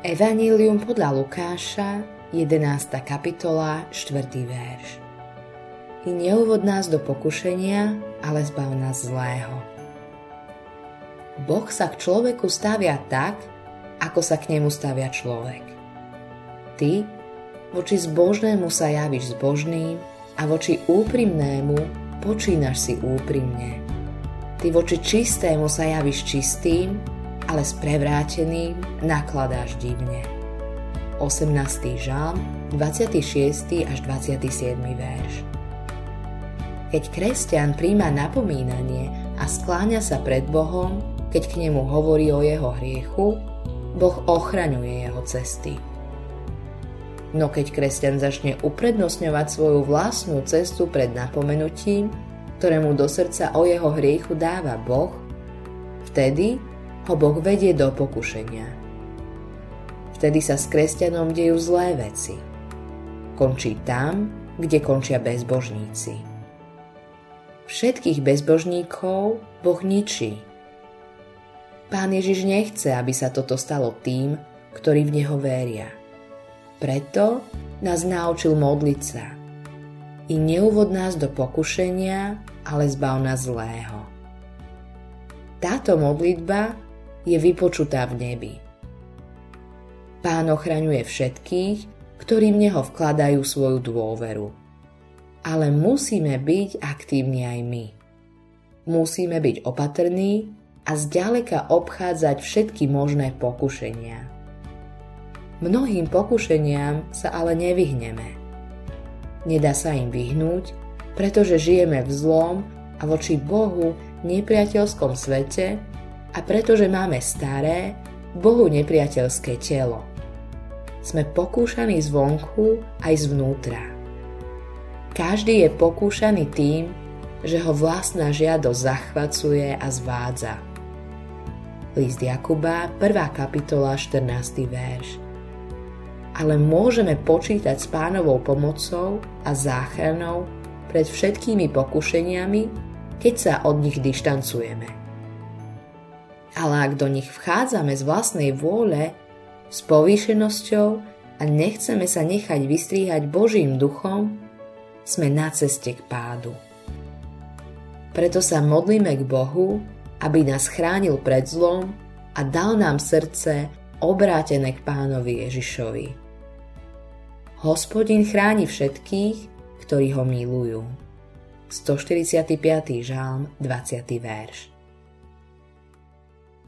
Evanílium podľa Lukáša, 11. kapitola, 4. verš. I neuvod nás do pokušenia, ale zbav nás zlého. Boh sa k človeku stavia tak, ako sa k nemu stavia človek. Ty voči zbožnému sa javíš zbožným a voči úprimnému počínaš si úprimne. Ty voči čistému sa javíš čistým ale s prevráteným nakladáš divne. 18. žalm, 26. až 27. verš. Keď kresťan príjma napomínanie a skláňa sa pred Bohom, keď k nemu hovorí o jeho hriechu, Boh ochraňuje jeho cesty. No keď kresťan začne uprednostňovať svoju vlastnú cestu pred napomenutím, ktorému do srdca o jeho hriechu dáva Boh, vtedy ho Boh vedie do pokušenia. Vtedy sa s kresťanom dejú zlé veci. Končí tam, kde končia bezbožníci. Všetkých bezbožníkov Boh ničí. Pán Ježiš nechce, aby sa toto stalo tým, ktorí v Neho veria. Preto nás naučil modliť sa. I neuvod nás do pokušenia, ale zbav nás zlého. Táto modlitba je vypočutá v nebi. Pán ochraňuje všetkých, ktorí v Neho vkladajú svoju dôveru. Ale musíme byť aktívni aj my. Musíme byť opatrní a zďaleka obchádzať všetky možné pokušenia. Mnohým pokušeniam sa ale nevyhneme. Nedá sa im vyhnúť, pretože žijeme v zlom a voči Bohu nepriateľskom svete a pretože máme staré, Bohu nepriateľské telo. Sme pokúšaní zvonku aj zvnútra. Každý je pokúšaný tým, že ho vlastná žiadosť zachvacuje a zvádza. List Jakuba, 1. kapitola, 14. verš. Ale môžeme počítať s pánovou pomocou a záchranou pred všetkými pokušeniami, keď sa od nich dištancujeme ale ak do nich vchádzame z vlastnej vôle, s povýšenosťou a nechceme sa nechať vystríhať Božím duchom, sme na ceste k pádu. Preto sa modlíme k Bohu, aby nás chránil pred zlom a dal nám srdce obrátené k pánovi Ježišovi. Hospodin chráni všetkých, ktorí ho milujú. 145. žálm, 20. verš.